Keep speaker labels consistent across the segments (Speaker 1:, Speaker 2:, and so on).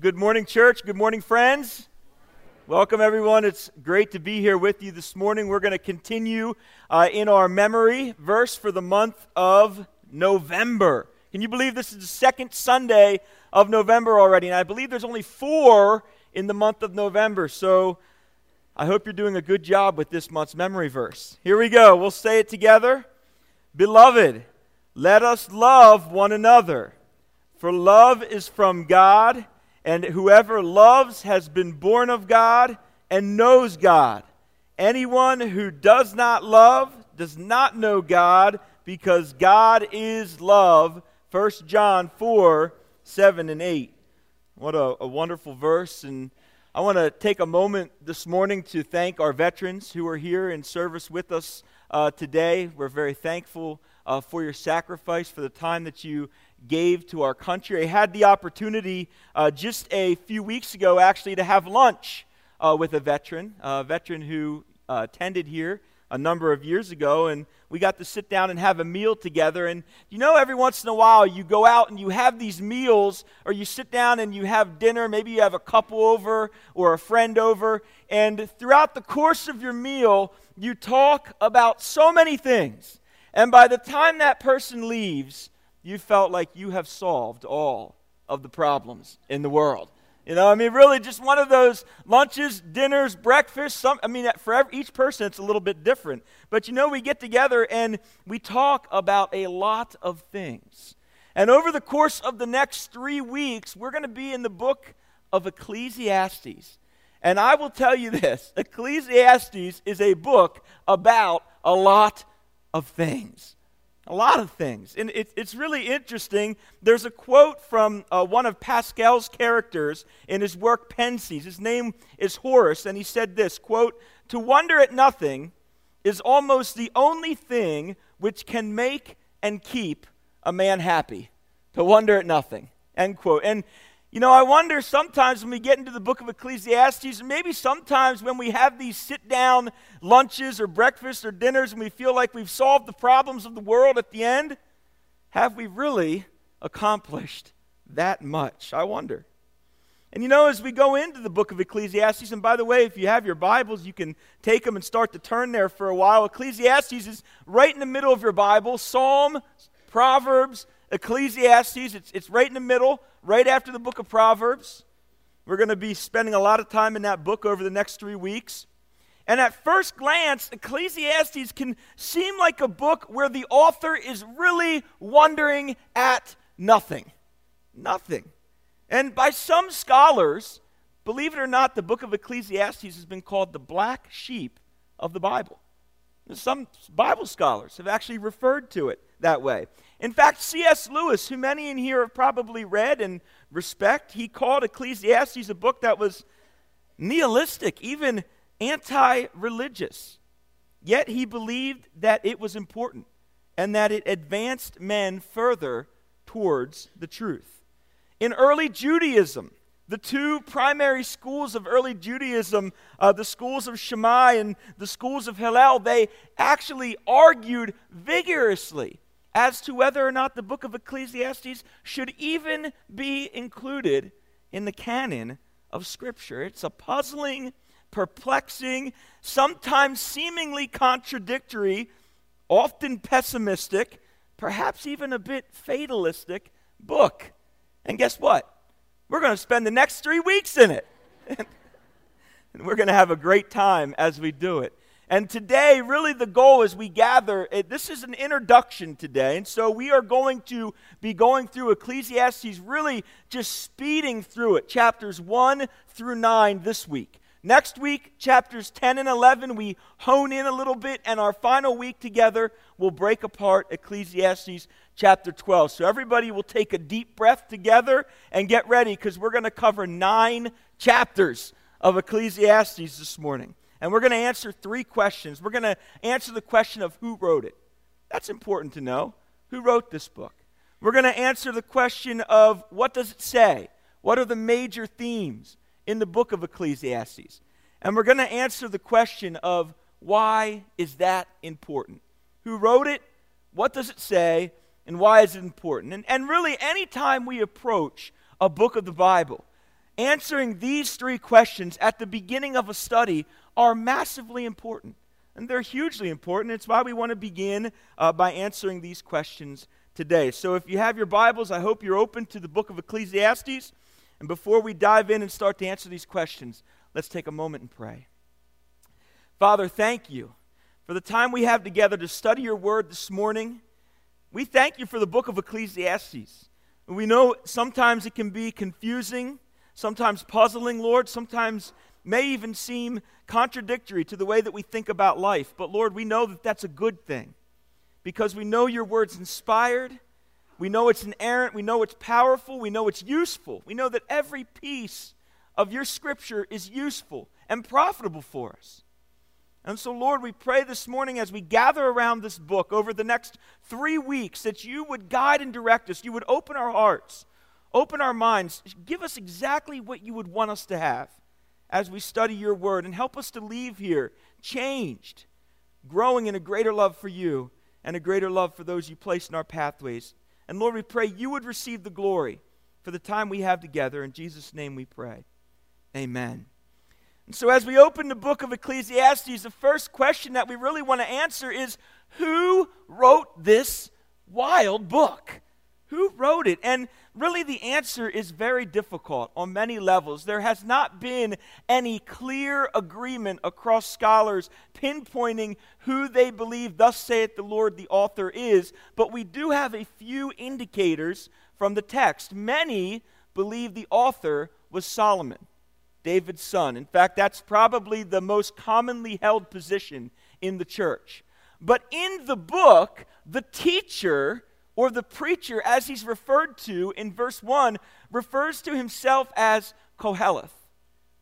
Speaker 1: Good morning, church. Good morning, friends. Welcome, everyone. It's great to be here with you this morning. We're going to continue uh, in our memory verse for the month of November. Can you believe this is the second Sunday of November already? And I believe there's only four in the month of November. So I hope you're doing a good job with this month's memory verse. Here we go. We'll say it together. Beloved, let us love one another, for love is from God and whoever loves has been born of God and knows God. Anyone who does not love does not know God because God is love. 1 John 4 7 and 8. What a, a wonderful verse. And I want to take a moment this morning to thank our veterans who are here in service with us uh, today. We're very thankful uh, for your sacrifice, for the time that you gave to our country. I had the opportunity uh, just a few weeks ago, actually, to have lunch uh, with a veteran, a veteran who uh, attended here a number of years ago, and we got to sit down and have a meal together. And you know, every once in a while, you go out and you have these meals, or you sit down and you have dinner. Maybe you have a couple over or a friend over, and throughout the course of your meal, you talk about so many things. And by the time that person leaves, you felt like you have solved all of the problems in the world. You know, I mean, really, just one of those lunches, dinners, breakfasts. Some, I mean, for every, each person, it's a little bit different. But you know, we get together and we talk about a lot of things. And over the course of the next three weeks, we're going to be in the book of Ecclesiastes. And I will tell you this Ecclesiastes is a book about a lot of things. A lot of things. And it, it's really interesting. There's a quote from uh, one of Pascal's characters in his work Pensées. His name is Horace, and he said this quote, To wonder at nothing is almost the only thing which can make and keep a man happy. To wonder at nothing. End quote. And you know, I wonder sometimes when we get into the book of Ecclesiastes, maybe sometimes when we have these sit down lunches or breakfasts or dinners and we feel like we've solved the problems of the world at the end, have we really accomplished that much? I wonder. And you know, as we go into the book of Ecclesiastes, and by the way, if you have your Bibles, you can take them and start to turn there for a while. Ecclesiastes is right in the middle of your Bible Psalm, Proverbs, Ecclesiastes, it's, it's right in the middle, right after the book of Proverbs. We're going to be spending a lot of time in that book over the next three weeks. And at first glance, Ecclesiastes can seem like a book where the author is really wondering at nothing. Nothing. And by some scholars, believe it or not, the book of Ecclesiastes has been called the black sheep of the Bible. Some Bible scholars have actually referred to it that way. In fact, C.S. Lewis, who many in here have probably read and respect, he called Ecclesiastes a book that was nihilistic, even anti religious. Yet he believed that it was important and that it advanced men further towards the truth. In early Judaism, the two primary schools of early Judaism, uh, the schools of Shammai and the schools of Hillel, they actually argued vigorously as to whether or not the book of Ecclesiastes should even be included in the canon of Scripture. It's a puzzling, perplexing, sometimes seemingly contradictory, often pessimistic, perhaps even a bit fatalistic book. And guess what? We're going to spend the next three weeks in it. and we're going to have a great time as we do it. And today, really, the goal as we gather, this is an introduction today. And so we are going to be going through Ecclesiastes, really just speeding through it, chapters 1 through 9 this week. Next week, chapters 10 and 11, we hone in a little bit, and our final week together we'll break apart Ecclesiastes chapter 12. So everybody will take a deep breath together and get ready because we're going to cover nine chapters of Ecclesiastes this morning. And we're going to answer three questions. We're going to answer the question of who wrote it. That's important to know. Who wrote this book? We're going to answer the question of what does it say? What are the major themes in the book of Ecclesiastes? And we're going to answer the question of why is that important? Who wrote it? What does it say? And why is it important? And, and really, anytime we approach a book of the Bible, answering these three questions at the beginning of a study are massively important. And they're hugely important. It's why we want to begin uh, by answering these questions today. So if you have your Bibles, I hope you're open to the book of Ecclesiastes. And before we dive in and start to answer these questions, let's take a moment and pray. Father, thank you for the time we have together to study your word this morning. We thank you for the book of Ecclesiastes. We know sometimes it can be confusing, sometimes puzzling, Lord, sometimes may even seem contradictory to the way that we think about life. But Lord, we know that that's a good thing because we know your word's inspired. We know it's inerrant. We know it's powerful. We know it's useful. We know that every piece of your scripture is useful and profitable for us. And so, Lord, we pray this morning as we gather around this book over the next three weeks that you would guide and direct us. You would open our hearts, open our minds, give us exactly what you would want us to have as we study your word, and help us to leave here changed, growing in a greater love for you and a greater love for those you place in our pathways. And Lord, we pray you would receive the glory for the time we have together. In Jesus' name we pray. Amen. And so, as we open the book of Ecclesiastes, the first question that we really want to answer is who wrote this wild book? Who wrote it? And really, the answer is very difficult on many levels. There has not been any clear agreement across scholars pinpointing who they believe, thus saith the Lord, the author is, but we do have a few indicators from the text. Many believe the author was Solomon. David's son. In fact, that's probably the most commonly held position in the church. But in the book, the teacher or the preacher, as he's referred to in verse 1, refers to himself as Koheleth.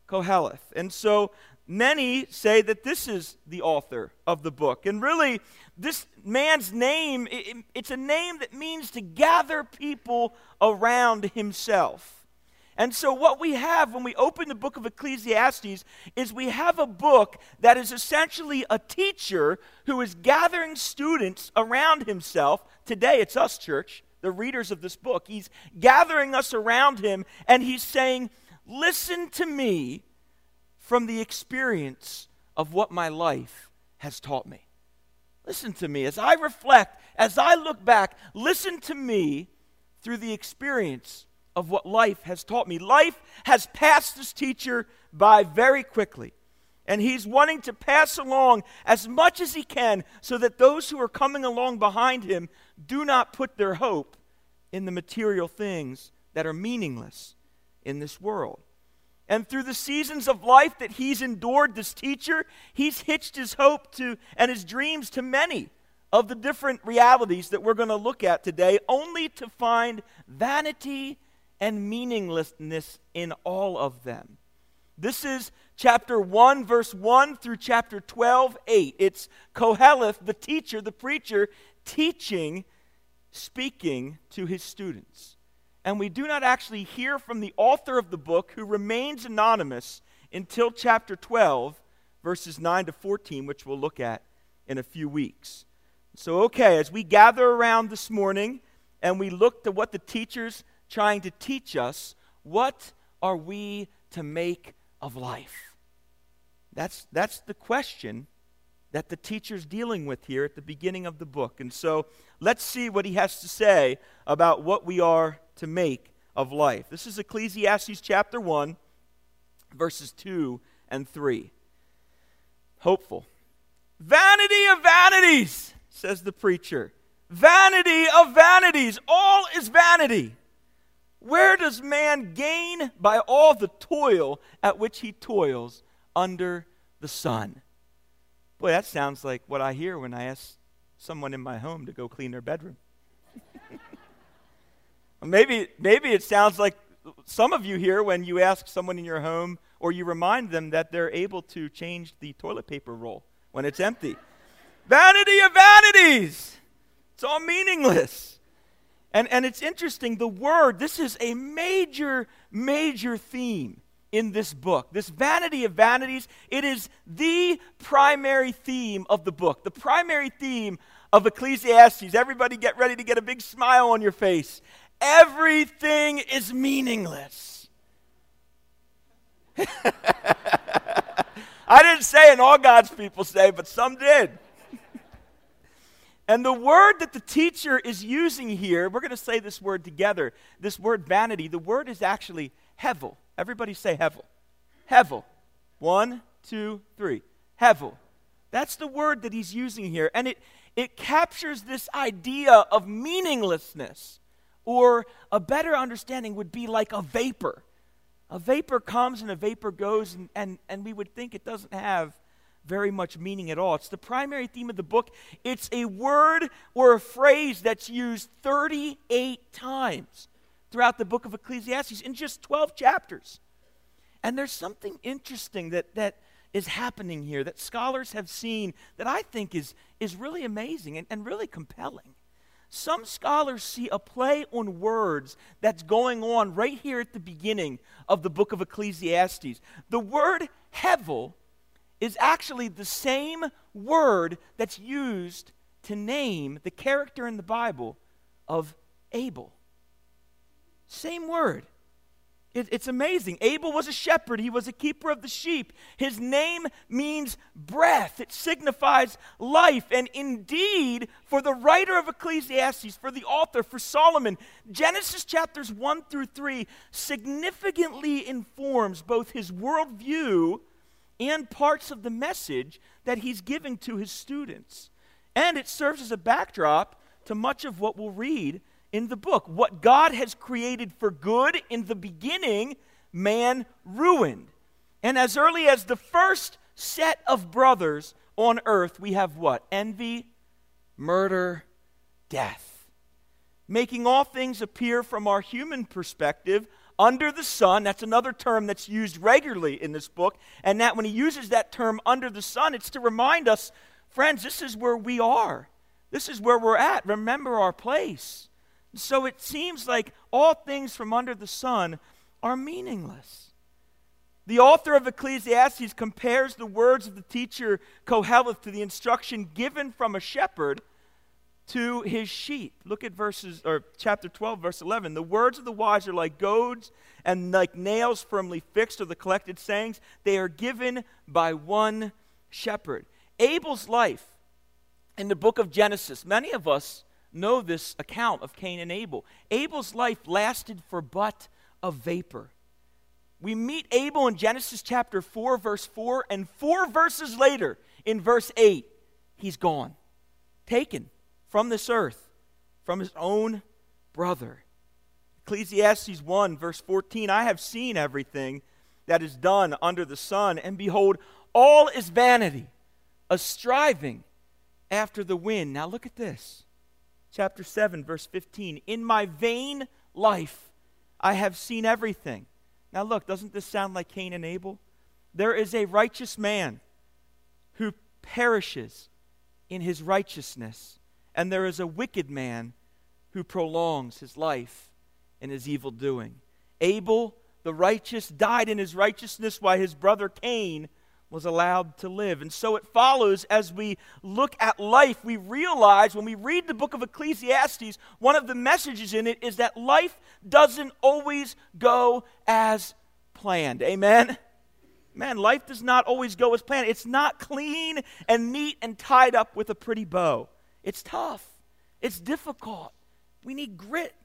Speaker 1: Koheleth. And so many say that this is the author of the book. And really, this man's name, it's a name that means to gather people around himself. And so, what we have when we open the book of Ecclesiastes is we have a book that is essentially a teacher who is gathering students around himself. Today, it's us, church, the readers of this book. He's gathering us around him and he's saying, Listen to me from the experience of what my life has taught me. Listen to me as I reflect, as I look back, listen to me through the experience of what life has taught me. Life has passed this teacher by very quickly. And he's wanting to pass along as much as he can so that those who are coming along behind him do not put their hope in the material things that are meaningless in this world. And through the seasons of life that he's endured, this teacher, he's hitched his hope to and his dreams to many of the different realities that we're going to look at today, only to find vanity and meaninglessness in all of them. This is chapter 1, verse 1 through chapter 12, 8. It's Koheleth, the teacher, the preacher, teaching, speaking to his students. And we do not actually hear from the author of the book, who remains anonymous, until chapter 12, verses 9 to 14, which we'll look at in a few weeks. So, okay, as we gather around this morning and we look to what the teachers trying to teach us what are we to make of life? That's, that's the question that the teacher's dealing with here at the beginning of the book. And so let's see what he has to say about what we are to make of life. This is Ecclesiastes chapter 1, verses 2 and 3. Hopeful. Vanity of vanities, says the preacher. Vanity of vanities. All is vanity. Where does man gain by all the toil at which he toils under the sun? Boy, that sounds like what I hear when I ask someone in my home to go clean their bedroom. maybe, maybe it sounds like some of you here when you ask someone in your home or you remind them that they're able to change the toilet paper roll when it's empty. Vanity of vanities! It's all meaningless. And, and it's interesting, the word, this is a major, major theme in this book. This vanity of vanities, it is the primary theme of the book, the primary theme of Ecclesiastes. Everybody get ready to get a big smile on your face. Everything is meaningless. I didn't say, and all God's people say, but some did. And the word that the teacher is using here, we're going to say this word together. This word vanity, the word is actually hevel. Everybody say hevel. Hevel. One, two, three. Hevel. That's the word that he's using here. And it, it captures this idea of meaninglessness, or a better understanding would be like a vapor. A vapor comes and a vapor goes, and, and, and we would think it doesn't have very much meaning at all. It's the primary theme of the book. It's a word or a phrase that's used 38 times throughout the book of Ecclesiastes in just 12 chapters. And there's something interesting that, that is happening here that scholars have seen that I think is, is really amazing and, and really compelling. Some scholars see a play on words that's going on right here at the beginning of the book of Ecclesiastes. The word hevel is actually the same word that's used to name the character in the Bible of Abel. Same word. It, it's amazing. Abel was a shepherd, he was a keeper of the sheep. His name means breath, it signifies life. And indeed, for the writer of Ecclesiastes, for the author, for Solomon, Genesis chapters 1 through 3 significantly informs both his worldview and parts of the message that he's giving to his students. And it serves as a backdrop to much of what we'll read in the book. What God has created for good in the beginning, man ruined. And as early as the first set of brothers on earth, we have what? Envy, murder, death. Making all things appear from our human perspective under the sun. That's another term that's used regularly in this book. And that when he uses that term under the sun, it's to remind us, friends, this is where we are. This is where we're at. Remember our place. So it seems like all things from under the sun are meaningless. The author of Ecclesiastes compares the words of the teacher Koheleth to the instruction given from a shepherd to his sheep. Look at verses or chapter 12 verse 11. The words of the wise are like goads and like nails firmly fixed are the collected sayings. They are given by one shepherd. Abel's life in the book of Genesis. Many of us know this account of Cain and Abel. Abel's life lasted for but a vapor. We meet Abel in Genesis chapter 4, verse 4, and four verses later, in verse 8, he's gone, taken from this earth, from his own brother. Ecclesiastes 1, verse 14 I have seen everything that is done under the sun, and behold, all is vanity, a striving after the wind. Now look at this chapter 7, verse 15. In my vain life, I have seen everything. Now, look, doesn't this sound like Cain and Abel? There is a righteous man who perishes in his righteousness, and there is a wicked man who prolongs his life in his evil doing. Abel, the righteous, died in his righteousness, while his brother Cain was allowed to live. And so it follows as we look at life, we realize when we read the book of Ecclesiastes, one of the messages in it is that life doesn't always go as planned. Amen? Man, life does not always go as planned. It's not clean and neat and tied up with a pretty bow. It's tough, it's difficult. We need grit.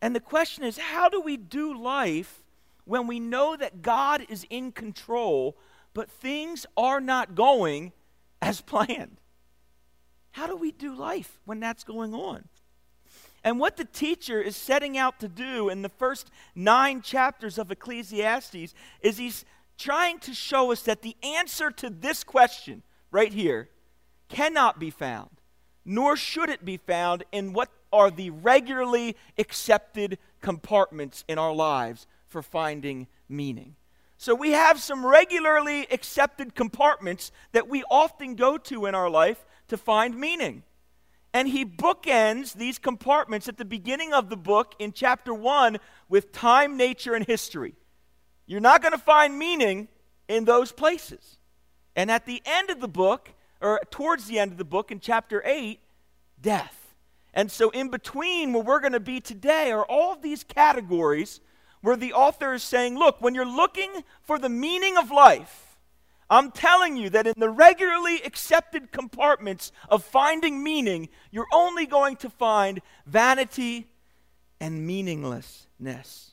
Speaker 1: And the question is how do we do life when we know that God is in control but things are not going as planned. How do we do life when that's going on? And what the teacher is setting out to do in the first nine chapters of Ecclesiastes is he's trying to show us that the answer to this question right here cannot be found, nor should it be found in what are the regularly accepted compartments in our lives for finding meaning. So we have some regularly accepted compartments that we often go to in our life to find meaning. And he bookends these compartments at the beginning of the book in chapter 1 with time, nature, and history. You're not going to find meaning in those places. And at the end of the book, or towards the end of the book in chapter 8, death. And so, in between where we're going to be today are all these categories where the author is saying, Look, when you're looking for the meaning of life, I'm telling you that in the regularly accepted compartments of finding meaning, you're only going to find vanity and meaninglessness.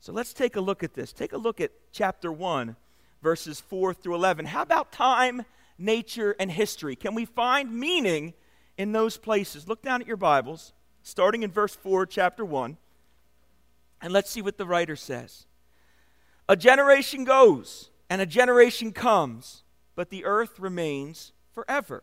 Speaker 1: So let's take a look at this. Take a look at chapter 1, verses 4 through 11. How about time, nature, and history? Can we find meaning in those places? Look down at your Bibles, starting in verse 4, chapter 1, and let's see what the writer says. A generation goes, and a generation comes, but the earth remains forever.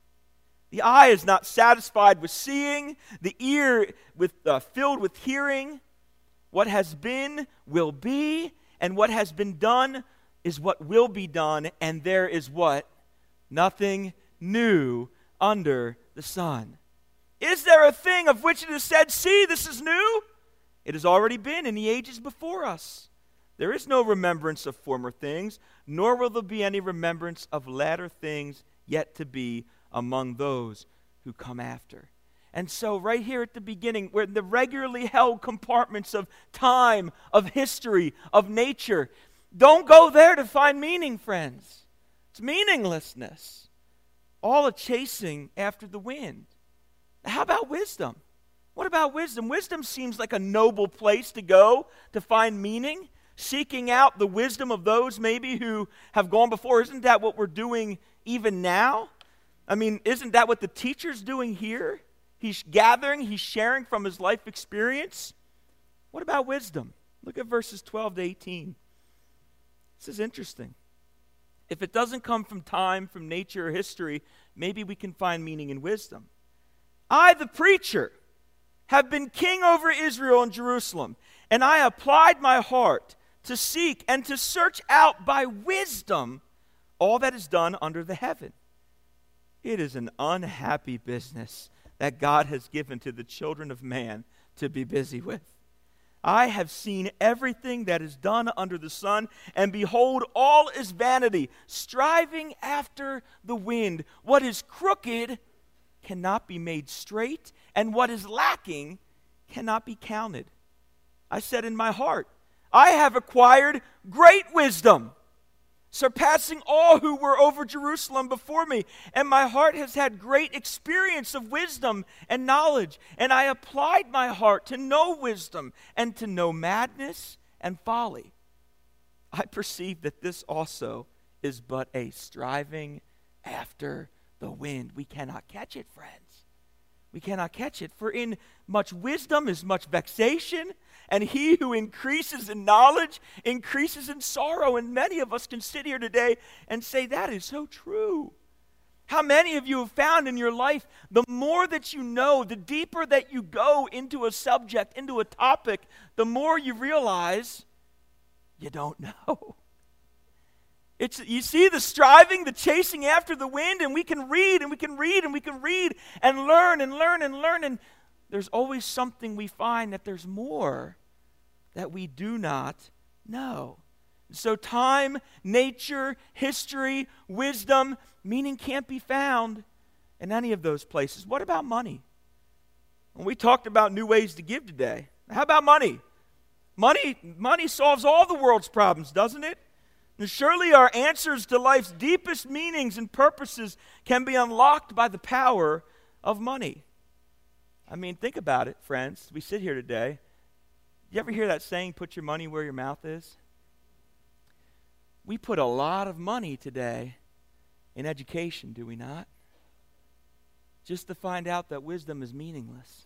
Speaker 1: The eye is not satisfied with seeing, the ear with, uh, filled with hearing. What has been will be, and what has been done is what will be done, and there is what? Nothing new under the sun. Is there a thing of which it is said, See, this is new? It has already been in the ages before us. There is no remembrance of former things, nor will there be any remembrance of latter things yet to be among those who come after. And so, right here at the beginning, where the regularly held compartments of time, of history, of nature, don't go there to find meaning, friends. It's meaninglessness. All a chasing after the wind. How about wisdom? What about wisdom? Wisdom seems like a noble place to go to find meaning. Seeking out the wisdom of those maybe who have gone before. Isn't that what we're doing even now? I mean, isn't that what the teacher's doing here? He's gathering, he's sharing from his life experience. What about wisdom? Look at verses 12 to 18. This is interesting. If it doesn't come from time, from nature, or history, maybe we can find meaning in wisdom. I, the preacher, have been king over Israel and Jerusalem, and I applied my heart to seek and to search out by wisdom all that is done under the heaven. It is an unhappy business that God has given to the children of man to be busy with. I have seen everything that is done under the sun, and behold, all is vanity, striving after the wind. What is crooked cannot be made straight, and what is lacking cannot be counted. I said in my heart, I have acquired great wisdom surpassing all who were over Jerusalem before me. And my heart has had great experience of wisdom and knowledge. And I applied my heart to know wisdom and to know madness and folly. I perceive that this also is but a striving after the wind. We cannot catch it, friends. We cannot catch it. For in much wisdom is much vexation, and he who increases in knowledge increases in sorrow. And many of us can sit here today and say, That is so true. How many of you have found in your life the more that you know, the deeper that you go into a subject, into a topic, the more you realize you don't know. It's, you see the striving, the chasing after the wind, and we can read and we can read and we can read and learn and learn and learn. And there's always something we find that there's more that we do not know. So, time, nature, history, wisdom, meaning can't be found in any of those places. What about money? When we talked about new ways to give today, how about money? Money, money solves all the world's problems, doesn't it? And surely our answers to life's deepest meanings and purposes can be unlocked by the power of money. I mean, think about it, friends. We sit here today you ever hear that saying, put your money where your mouth is? We put a lot of money today in education, do we not? Just to find out that wisdom is meaningless.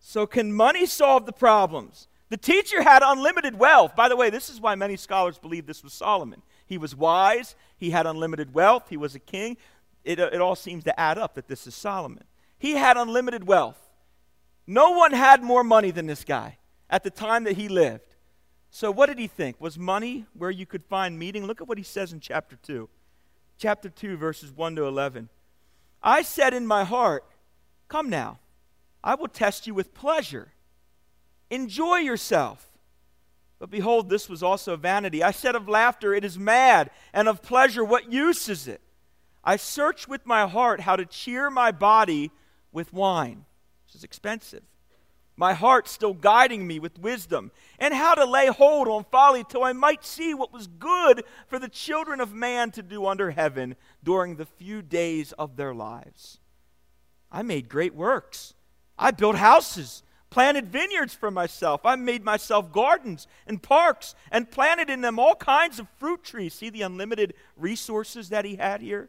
Speaker 1: So, can money solve the problems? The teacher had unlimited wealth. By the way, this is why many scholars believe this was Solomon. He was wise, he had unlimited wealth, he was a king. It, it all seems to add up that this is Solomon. He had unlimited wealth. No one had more money than this guy at the time that he lived. So, what did he think? Was money where you could find meaning? Look at what he says in chapter 2. Chapter 2, verses 1 to 11. I said in my heart, Come now, I will test you with pleasure. Enjoy yourself. But behold, this was also vanity. I said of laughter, It is mad, and of pleasure, what use is it? I searched with my heart how to cheer my body with wine, which is expensive my heart still guiding me with wisdom, and how to lay hold on folly till I might see what was good for the children of man to do under heaven during the few days of their lives. I made great works. I built houses, planted vineyards for myself. I made myself gardens and parks and planted in them all kinds of fruit trees. See the unlimited resources that he had here?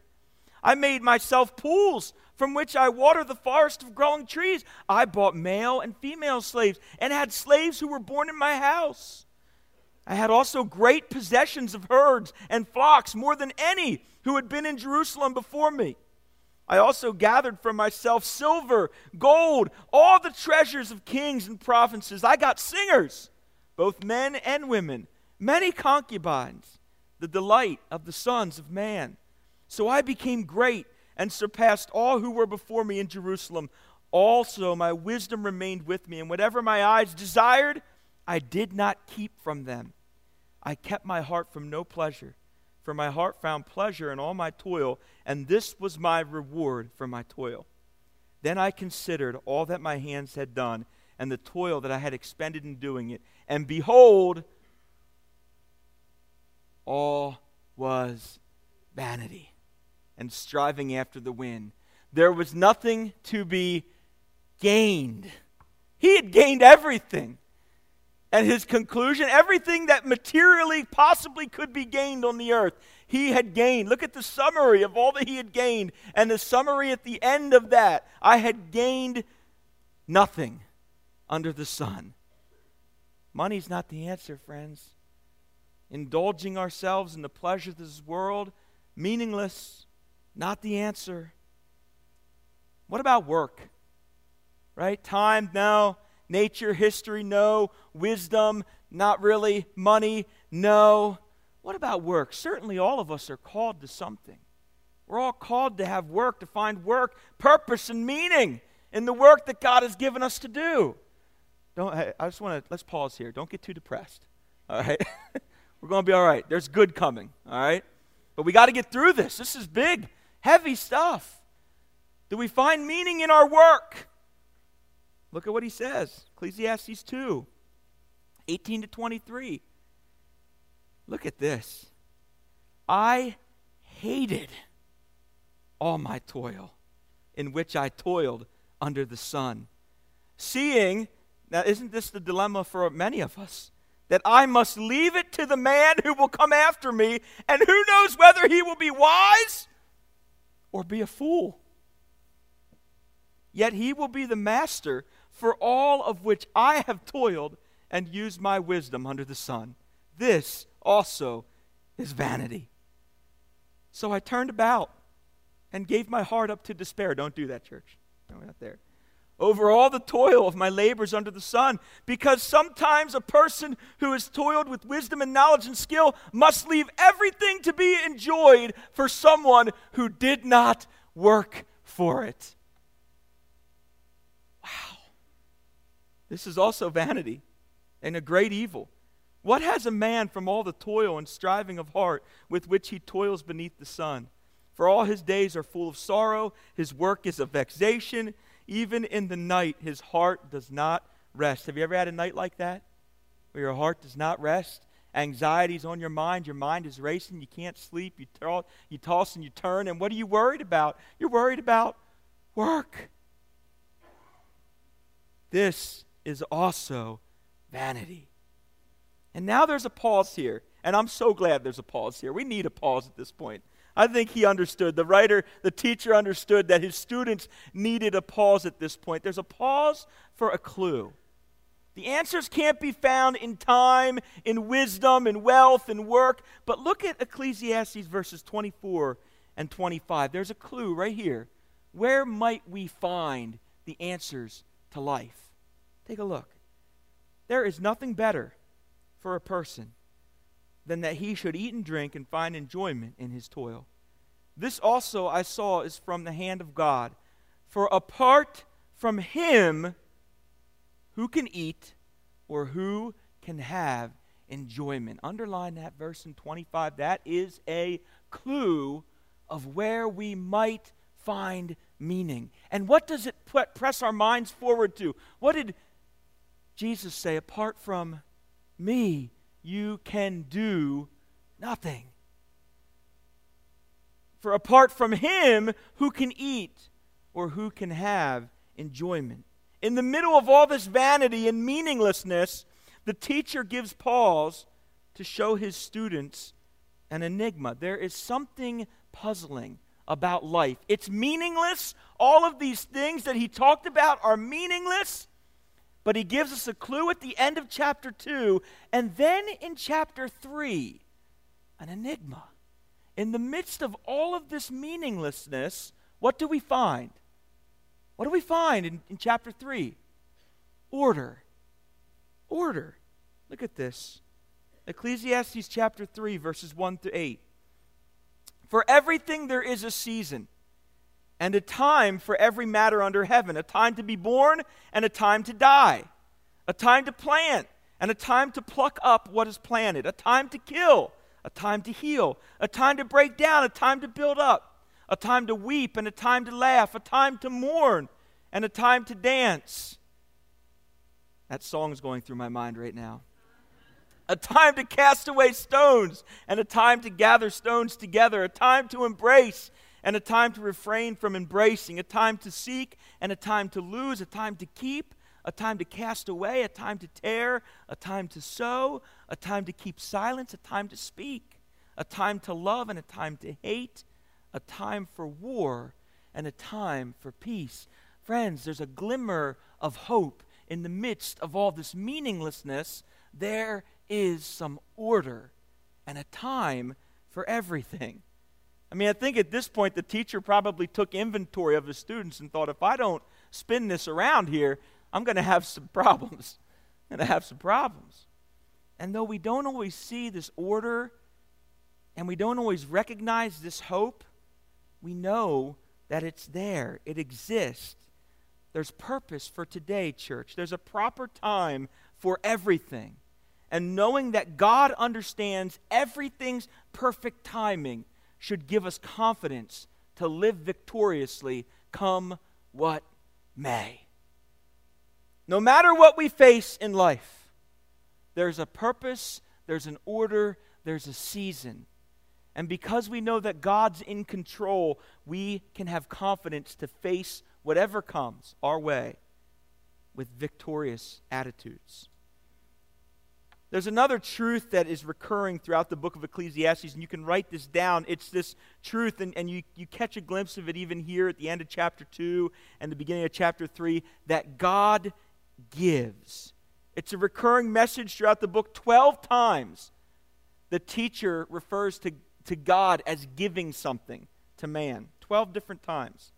Speaker 1: I made myself pools from which I water the forest of growing trees. I bought male and female slaves and had slaves who were born in my house. I had also great possessions of herds and flocks, more than any who had been in Jerusalem before me. I also gathered for myself silver, gold, all the treasures of kings and provinces. I got singers, both men and women, many concubines, the delight of the sons of man. So I became great and surpassed all who were before me in Jerusalem. Also, my wisdom remained with me, and whatever my eyes desired, I did not keep from them. I kept my heart from no pleasure, for my heart found pleasure in all my toil, and this was my reward for my toil. Then I considered all that my hands had done, and the toil that I had expended in doing it, and behold, all was vanity and striving after the wind. There was nothing to be gained. He had gained everything. And his conclusion everything that materially possibly could be gained on the earth, he had gained. Look at the summary of all that he had gained. And the summary at the end of that I had gained nothing under the sun. Money's not the answer, friends. Indulging ourselves in the pleasures of this world, meaningless. Not the answer. What about work? Right? Time, no. Nature, history, no. Wisdom, not really. Money, no. What about work? Certainly all of us are called to something. We're all called to have work, to find work, purpose, and meaning in the work that God has given us to do. Don't, I just want to, let's pause here. Don't get too depressed. All right? We're going to be all right. There's good coming. All right? But we got to get through this. This is big heavy stuff. Do we find meaning in our work? Look at what he says Ecclesiastes 2 18 to 23. Look at this. I hated all my toil in which I toiled under the sun. Seeing, now isn't this the dilemma for many of us? That I must leave it to the man who will come after me, and who knows whether he will be wise or be a fool. Yet he will be the master for all of which I have toiled and used my wisdom under the sun. This also is vanity. So I turned about and gave my heart up to despair. Don't do that, church. No, not there. Over all the toil of my labors under the sun, because sometimes a person who has toiled with wisdom and knowledge and skill must leave everything to be enjoyed for someone who did not work for it. Wow. This is also vanity and a great evil. What has a man from all the toil and striving of heart with which he toils beneath the sun? For all his days are full of sorrow, his work is a vexation. Even in the night, his heart does not rest. Have you ever had a night like that? Where your heart does not rest? Anxiety's on your mind. Your mind is racing. You can't sleep. You, you toss and you turn. And what are you worried about? You're worried about work. This is also vanity. And now there's a pause here. And I'm so glad there's a pause here. We need a pause at this point. I think he understood. The writer, the teacher understood that his students needed a pause at this point. There's a pause for a clue. The answers can't be found in time, in wisdom, in wealth, in work. But look at Ecclesiastes verses 24 and 25. There's a clue right here. Where might we find the answers to life? Take a look. There is nothing better for a person than that he should eat and drink and find enjoyment in his toil. This also I saw is from the hand of God. For apart from him, who can eat or who can have enjoyment? Underline that verse in 25. That is a clue of where we might find meaning. And what does it put, press our minds forward to? What did Jesus say? Apart from me, you can do nothing. For apart from him, who can eat or who can have enjoyment? In the middle of all this vanity and meaninglessness, the teacher gives pause to show his students an enigma. There is something puzzling about life. It's meaningless. All of these things that he talked about are meaningless. But he gives us a clue at the end of chapter 2. And then in chapter 3, an enigma. In the midst of all of this meaninglessness, what do we find? What do we find in, in chapter 3? Order. Order. Look at this. Ecclesiastes chapter 3, verses 1 to 8. For everything there is a season and a time for every matter under heaven a time to be born and a time to die, a time to plant and a time to pluck up what is planted, a time to kill, a time to heal, a time to break down, a time to build up, a time to weep and a time to laugh, a time to mourn and a time to dance. That song is going through my mind right now a time to cast away stones, and a time to gather stones together, a time to embrace, and a time to refrain from embracing, a time to seek, and a time to lose, a time to keep, a time to cast away, a time to tear, a time to sow, a time to keep silence, a time to speak, a time to love, and a time to hate, a time for war, and a time for peace. Friends, there's a glimmer of hope in the midst of all this meaninglessness. There is some order and a time for everything. I mean, I think at this point the teacher probably took inventory of his students and thought, if I don't spin this around here, I'm going to have some problems. And I'm going to have some problems. And though we don't always see this order and we don't always recognize this hope, we know that it's there, it exists. There's purpose for today, church. There's a proper time for everything and knowing that God understands everything's perfect timing should give us confidence to live victoriously come what may. No matter what we face in life, there's a purpose, there's an order, there's a season. And because we know that God's in control, we can have confidence to face whatever comes our way with victorious attitudes. There's another truth that is recurring throughout the book of Ecclesiastes, and you can write this down. It's this truth, and, and you, you catch a glimpse of it even here at the end of chapter 2 and the beginning of chapter 3 that God gives. It's a recurring message throughout the book. 12 times the teacher refers to, to God as giving something to man. 12 different times.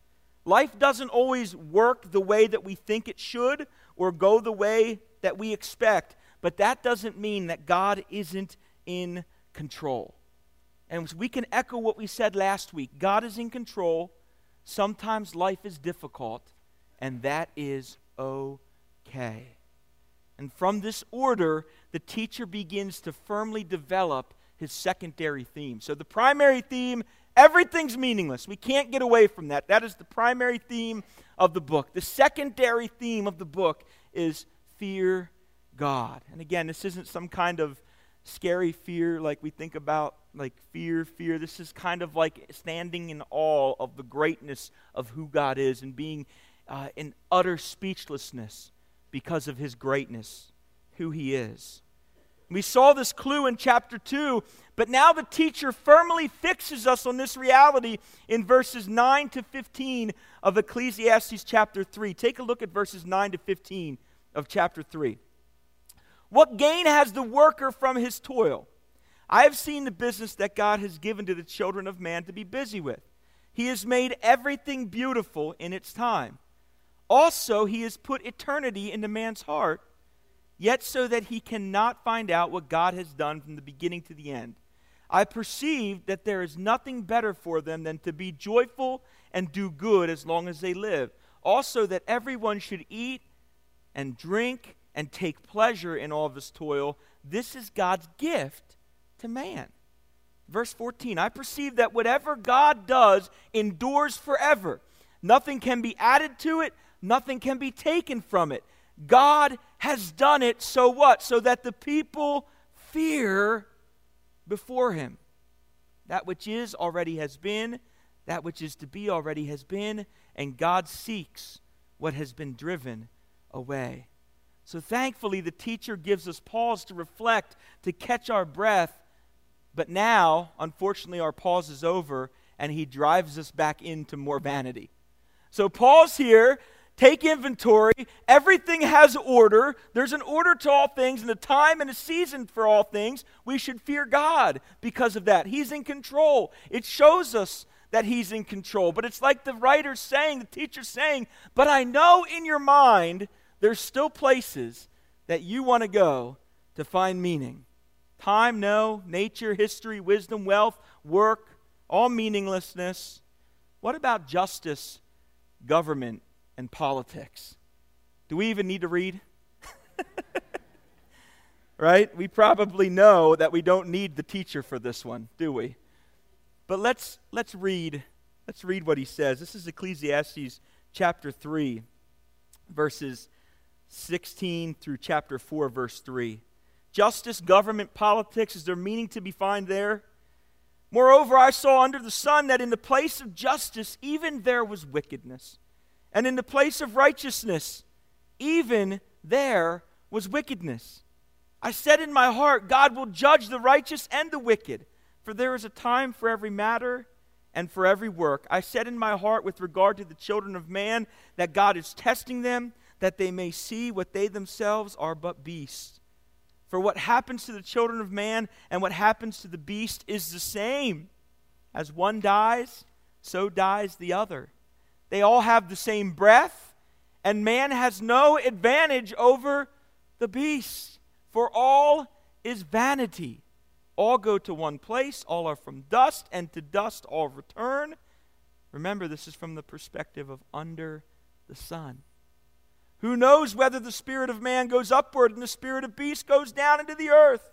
Speaker 1: Life doesn't always work the way that we think it should or go the way that we expect. But that doesn't mean that God isn't in control. And we can echo what we said last week God is in control. Sometimes life is difficult, and that is okay. And from this order, the teacher begins to firmly develop his secondary theme. So the primary theme, everything's meaningless. We can't get away from that. That is the primary theme of the book. The secondary theme of the book is fear God. And again, this isn't some kind of scary fear like we think about, like fear, fear. This is kind of like standing in awe of the greatness of who God is and being uh, in utter speechlessness because of his greatness, who he is. We saw this clue in chapter 2, but now the teacher firmly fixes us on this reality in verses 9 to 15 of Ecclesiastes chapter 3. Take a look at verses 9 to 15 of chapter 3. What gain has the worker from his toil? I have seen the business that God has given to the children of man to be busy with. He has made everything beautiful in its time. Also, he has put eternity into man's heart, yet so that he cannot find out what God has done from the beginning to the end. I perceive that there is nothing better for them than to be joyful and do good as long as they live. Also, that everyone should eat and drink and take pleasure in all of his toil. This is God's gift to man. Verse 14 I perceive that whatever God does endures forever. Nothing can be added to it, nothing can be taken from it. God has done it, so what? So that the people fear before him. That which is already has been, that which is to be already has been, and God seeks what has been driven away. So thankfully, the teacher gives us pause to reflect, to catch our breath. But now, unfortunately, our pause is over, and he drives us back into more vanity. So, pause here take inventory. Everything has order. There's an order to all things and a time and a season for all things. We should fear God because of that. He's in control. It shows us that He's in control. But it's like the writer's saying, the teacher's saying, but I know in your mind there's still places that you want to go to find meaning. Time, no. Nature, history, wisdom, wealth, work, all meaninglessness. What about justice, government, and politics. Do we even need to read? right? We probably know that we don't need the teacher for this one, do we? But let's let's read let's read what he says. This is Ecclesiastes chapter 3 verses 16 through chapter 4 verse 3. Justice, government, politics is there meaning to be found there? Moreover, I saw under the sun that in the place of justice even there was wickedness and in the place of righteousness, even there was wickedness. I said in my heart, God will judge the righteous and the wicked, for there is a time for every matter and for every work. I said in my heart with regard to the children of man that God is testing them, that they may see what they themselves are but beasts. For what happens to the children of man and what happens to the beast is the same. As one dies, so dies the other. They all have the same breath, and man has no advantage over the beast, for all is vanity. All go to one place, all are from dust, and to dust all return. Remember, this is from the perspective of under the sun. Who knows whether the spirit of man goes upward and the spirit of beast goes down into the earth?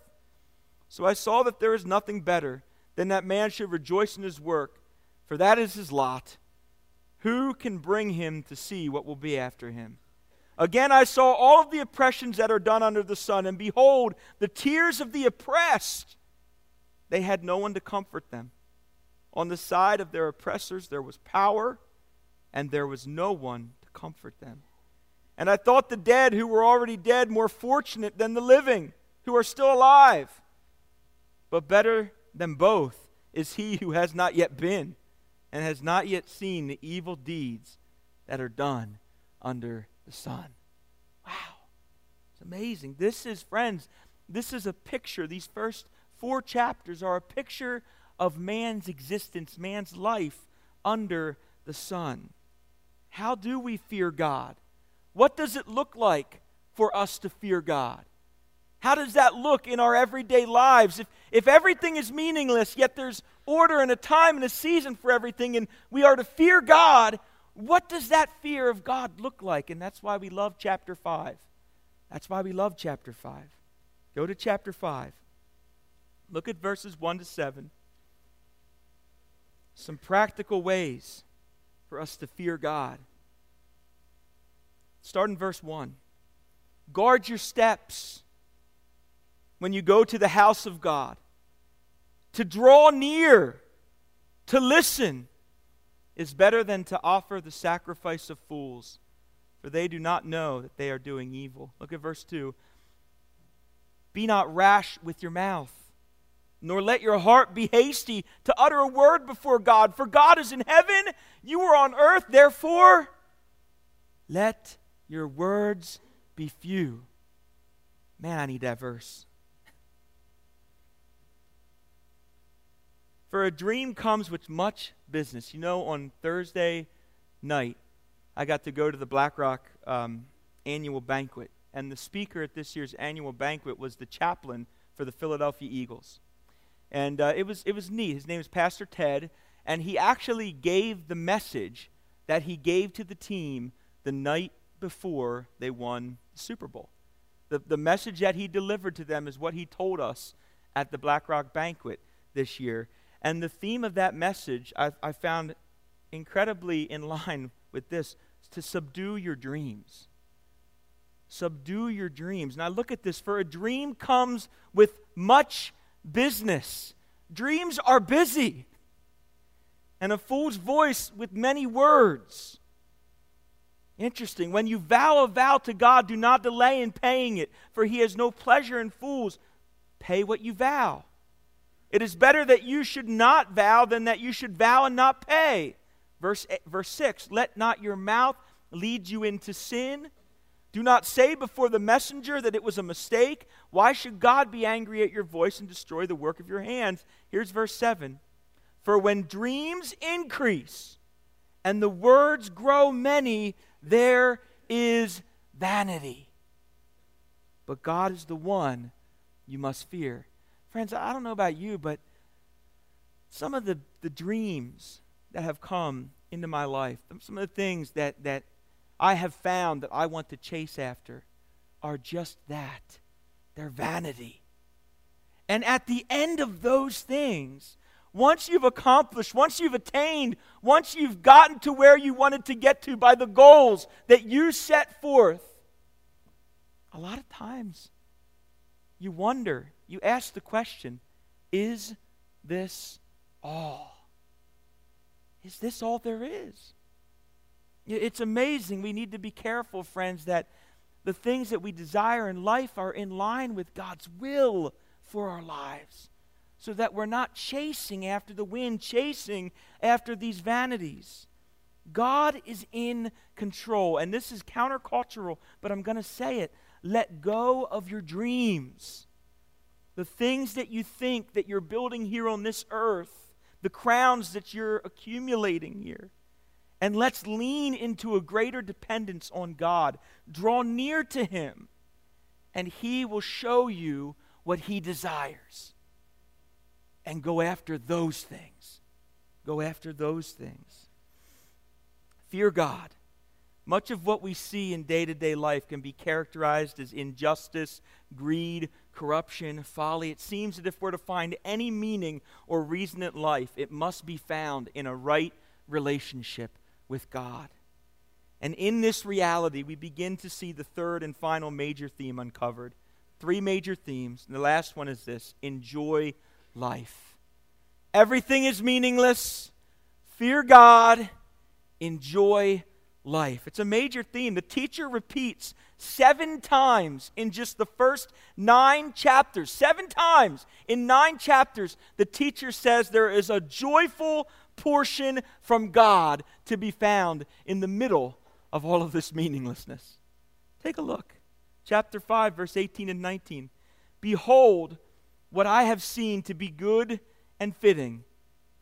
Speaker 1: So I saw that there is nothing better than that man should rejoice in his work, for that is his lot. Who can bring him to see what will be after him? Again, I saw all of the oppressions that are done under the sun, and behold, the tears of the oppressed. They had no one to comfort them. On the side of their oppressors, there was power, and there was no one to comfort them. And I thought the dead who were already dead more fortunate than the living who are still alive. But better than both is he who has not yet been and has not yet seen the evil deeds that are done under the sun. Wow. It's amazing. This is, friends, this is a picture. These first four chapters are a picture of man's existence, man's life under the sun. How do we fear God? What does it look like for us to fear God? How does that look in our everyday lives? If, if everything is meaningless, yet there's order and a time and a season for everything, and we are to fear God, what does that fear of God look like? And that's why we love chapter 5. That's why we love chapter 5. Go to chapter 5. Look at verses 1 to 7. Some practical ways for us to fear God. Start in verse 1. Guard your steps when you go to the house of God, to draw near, to listen, is better than to offer the sacrifice of fools, for they do not know that they are doing evil. Look at verse 2. Be not rash with your mouth, nor let your heart be hasty to utter a word before God. For God is in heaven, you are on earth, therefore let your words be few. Man, I need that verse. For a dream comes with much business. You know, on Thursday night, I got to go to the BlackRock um, annual banquet. and the speaker at this year's annual banquet was the chaplain for the Philadelphia Eagles. And uh, it, was, it was neat. His name is Pastor Ted, and he actually gave the message that he gave to the team the night before they won the Super Bowl. The, the message that he delivered to them is what he told us at the Black Rock banquet this year. And the theme of that message I, I found incredibly in line with this to subdue your dreams. Subdue your dreams. Now look at this. For a dream comes with much business. Dreams are busy. And a fool's voice with many words. Interesting. When you vow a vow to God, do not delay in paying it, for he has no pleasure in fools. Pay what you vow. It is better that you should not vow than that you should vow and not pay. Verse, eh, verse 6 Let not your mouth lead you into sin. Do not say before the messenger that it was a mistake. Why should God be angry at your voice and destroy the work of your hands? Here's verse 7 For when dreams increase and the words grow many, there is vanity. But God is the one you must fear. Friends, I don't know about you, but some of the, the dreams that have come into my life, some of the things that, that I have found that I want to chase after are just that they're vanity. And at the end of those things, once you've accomplished, once you've attained, once you've gotten to where you wanted to get to by the goals that you set forth, a lot of times you wonder, you ask the question is this all? Is this all there is? It's amazing. We need to be careful, friends, that the things that we desire in life are in line with God's will for our lives so that we're not chasing after the wind, chasing after these vanities. God is in control, and this is countercultural, but I'm going to say it. Let go of your dreams. The things that you think that you're building here on this earth, the crowns that you're accumulating here. And let's lean into a greater dependence on God. Draw near to Him, and He will show you what He desires. And go after those things. Go after those things. Fear God. Much of what we see in day to day life can be characterized as injustice, greed, corruption, folly. It seems that if we're to find any meaning or reason in life, it must be found in a right relationship with God. And in this reality, we begin to see the third and final major theme uncovered. Three major themes. And the last one is this enjoy life. Everything is meaningless. Fear God. Enjoy life. It's a major theme. The teacher repeats seven times in just the first nine chapters. Seven times in nine chapters, the teacher says there is a joyful portion from God to be found in the middle of all of this meaninglessness. Take a look. Chapter 5, verse 18 and 19. Behold, what I have seen to be good and fitting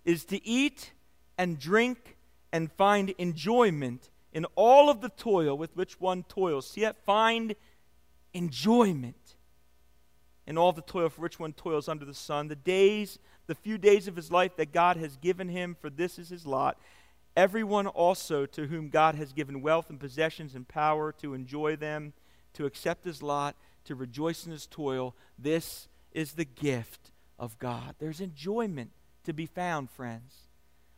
Speaker 1: is to eat and drink and find enjoyment in all of the toil with which one toils, yet find enjoyment in all the toil for which one toils under the sun. The days, the few days of his life that God has given him, for this is his lot. Everyone also to whom God has given wealth and possessions and power to enjoy them, to accept his lot, to rejoice in his toil, this is the gift of God. There's enjoyment to be found, friends.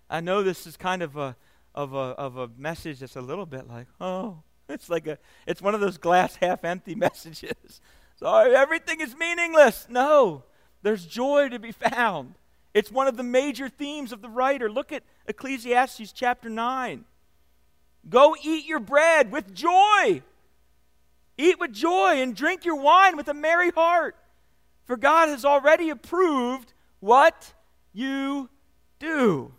Speaker 1: I know this is kind of a of a, of a message that's a little bit like, oh, it's like a, it's one of those glass half empty messages. Sorry, everything is meaningless. No, there's joy to be found. It's one of the major themes of the writer. Look at Ecclesiastes chapter 9. Go eat your bread with joy. Eat with joy and drink your wine with a merry heart. For God has already approved what you do.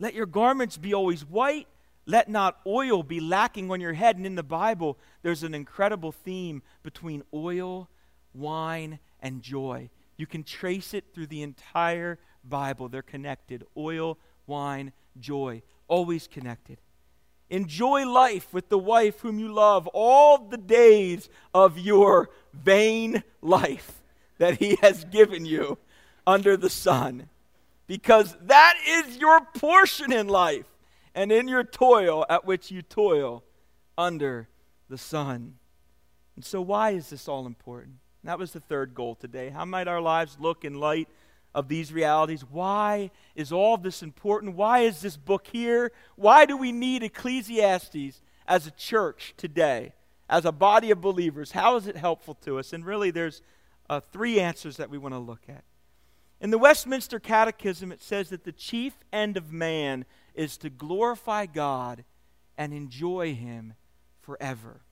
Speaker 1: Let your garments be always white. Let not oil be lacking on your head. And in the Bible, there's an incredible theme between oil, wine, and joy. You can trace it through the entire Bible. They're connected oil, wine, joy, always connected. Enjoy life with the wife whom you love all the days of your vain life that He has given you under the sun. Because that is your portion in life and in your toil at which you toil under the sun. And so, why is this all important? That was the third goal today. How might our lives look in light of these realities? Why is all this important? Why is this book here? Why do we need Ecclesiastes as a church today, as a body of believers? How is it helpful to us? And really, there's uh, three answers that we want to look at. In the Westminster Catechism, it says that the chief end of man is to glorify God and enjoy Him forever.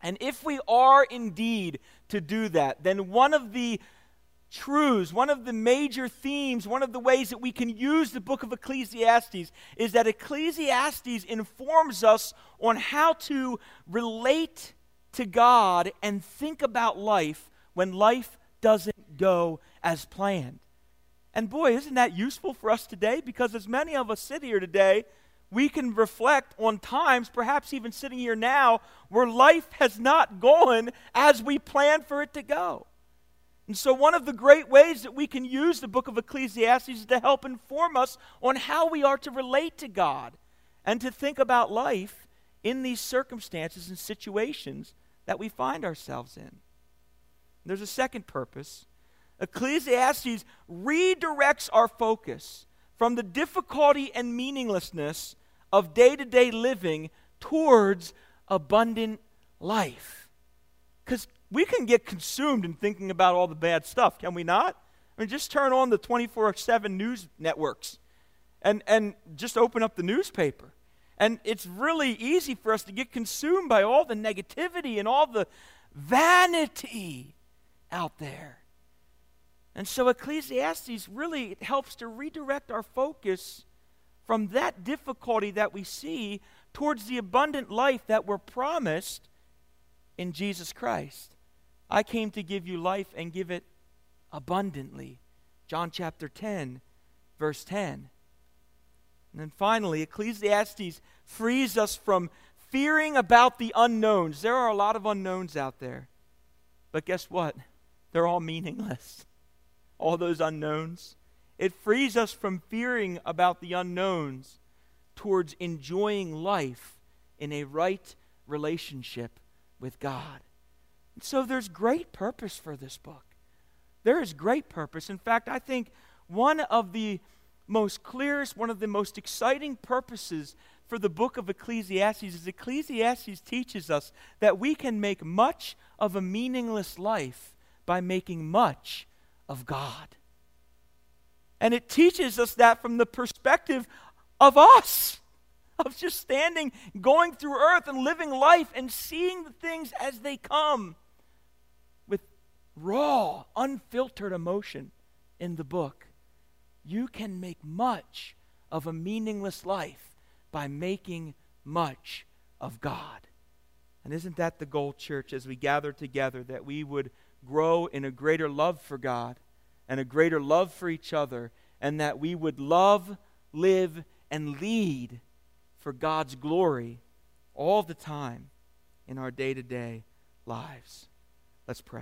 Speaker 1: And if we are indeed to do that, then one of the truths, one of the major themes, one of the ways that we can use the book of Ecclesiastes is that Ecclesiastes informs us on how to relate to God and think about life when life doesn't go as planned. And boy, isn't that useful for us today? Because as many of us sit here today, we can reflect on times, perhaps even sitting here now, where life has not gone as we planned for it to go. And so, one of the great ways that we can use the book of Ecclesiastes is to help inform us on how we are to relate to God and to think about life in these circumstances and situations that we find ourselves in. There's a second purpose. Ecclesiastes redirects our focus from the difficulty and meaninglessness of day to day living towards abundant life. Because we can get consumed in thinking about all the bad stuff, can we not? I mean, just turn on the 24 7 news networks and, and just open up the newspaper. And it's really easy for us to get consumed by all the negativity and all the vanity out there. And so Ecclesiastes really helps to redirect our focus from that difficulty that we see towards the abundant life that we're promised in Jesus Christ. I came to give you life and give it abundantly. John chapter 10, verse 10. And then finally, Ecclesiastes frees us from fearing about the unknowns. There are a lot of unknowns out there. But guess what? They're all meaningless. All those unknowns. It frees us from fearing about the unknowns towards enjoying life in a right relationship with God. And so there's great purpose for this book. There is great purpose. In fact, I think one of the most clearest, one of the most exciting purposes for the book of Ecclesiastes is Ecclesiastes teaches us that we can make much of a meaningless life by making much of God. And it teaches us that from the perspective of us, of just standing, going through earth and living life and seeing the things as they come with raw, unfiltered emotion in the book. You can make much of a meaningless life by making much of God. And isn't that the goal, church, as we gather together, that we would grow in a greater love for God and a greater love for each other, and that we would love, live, and lead for God's glory all the time in our day to day lives. Let's pray.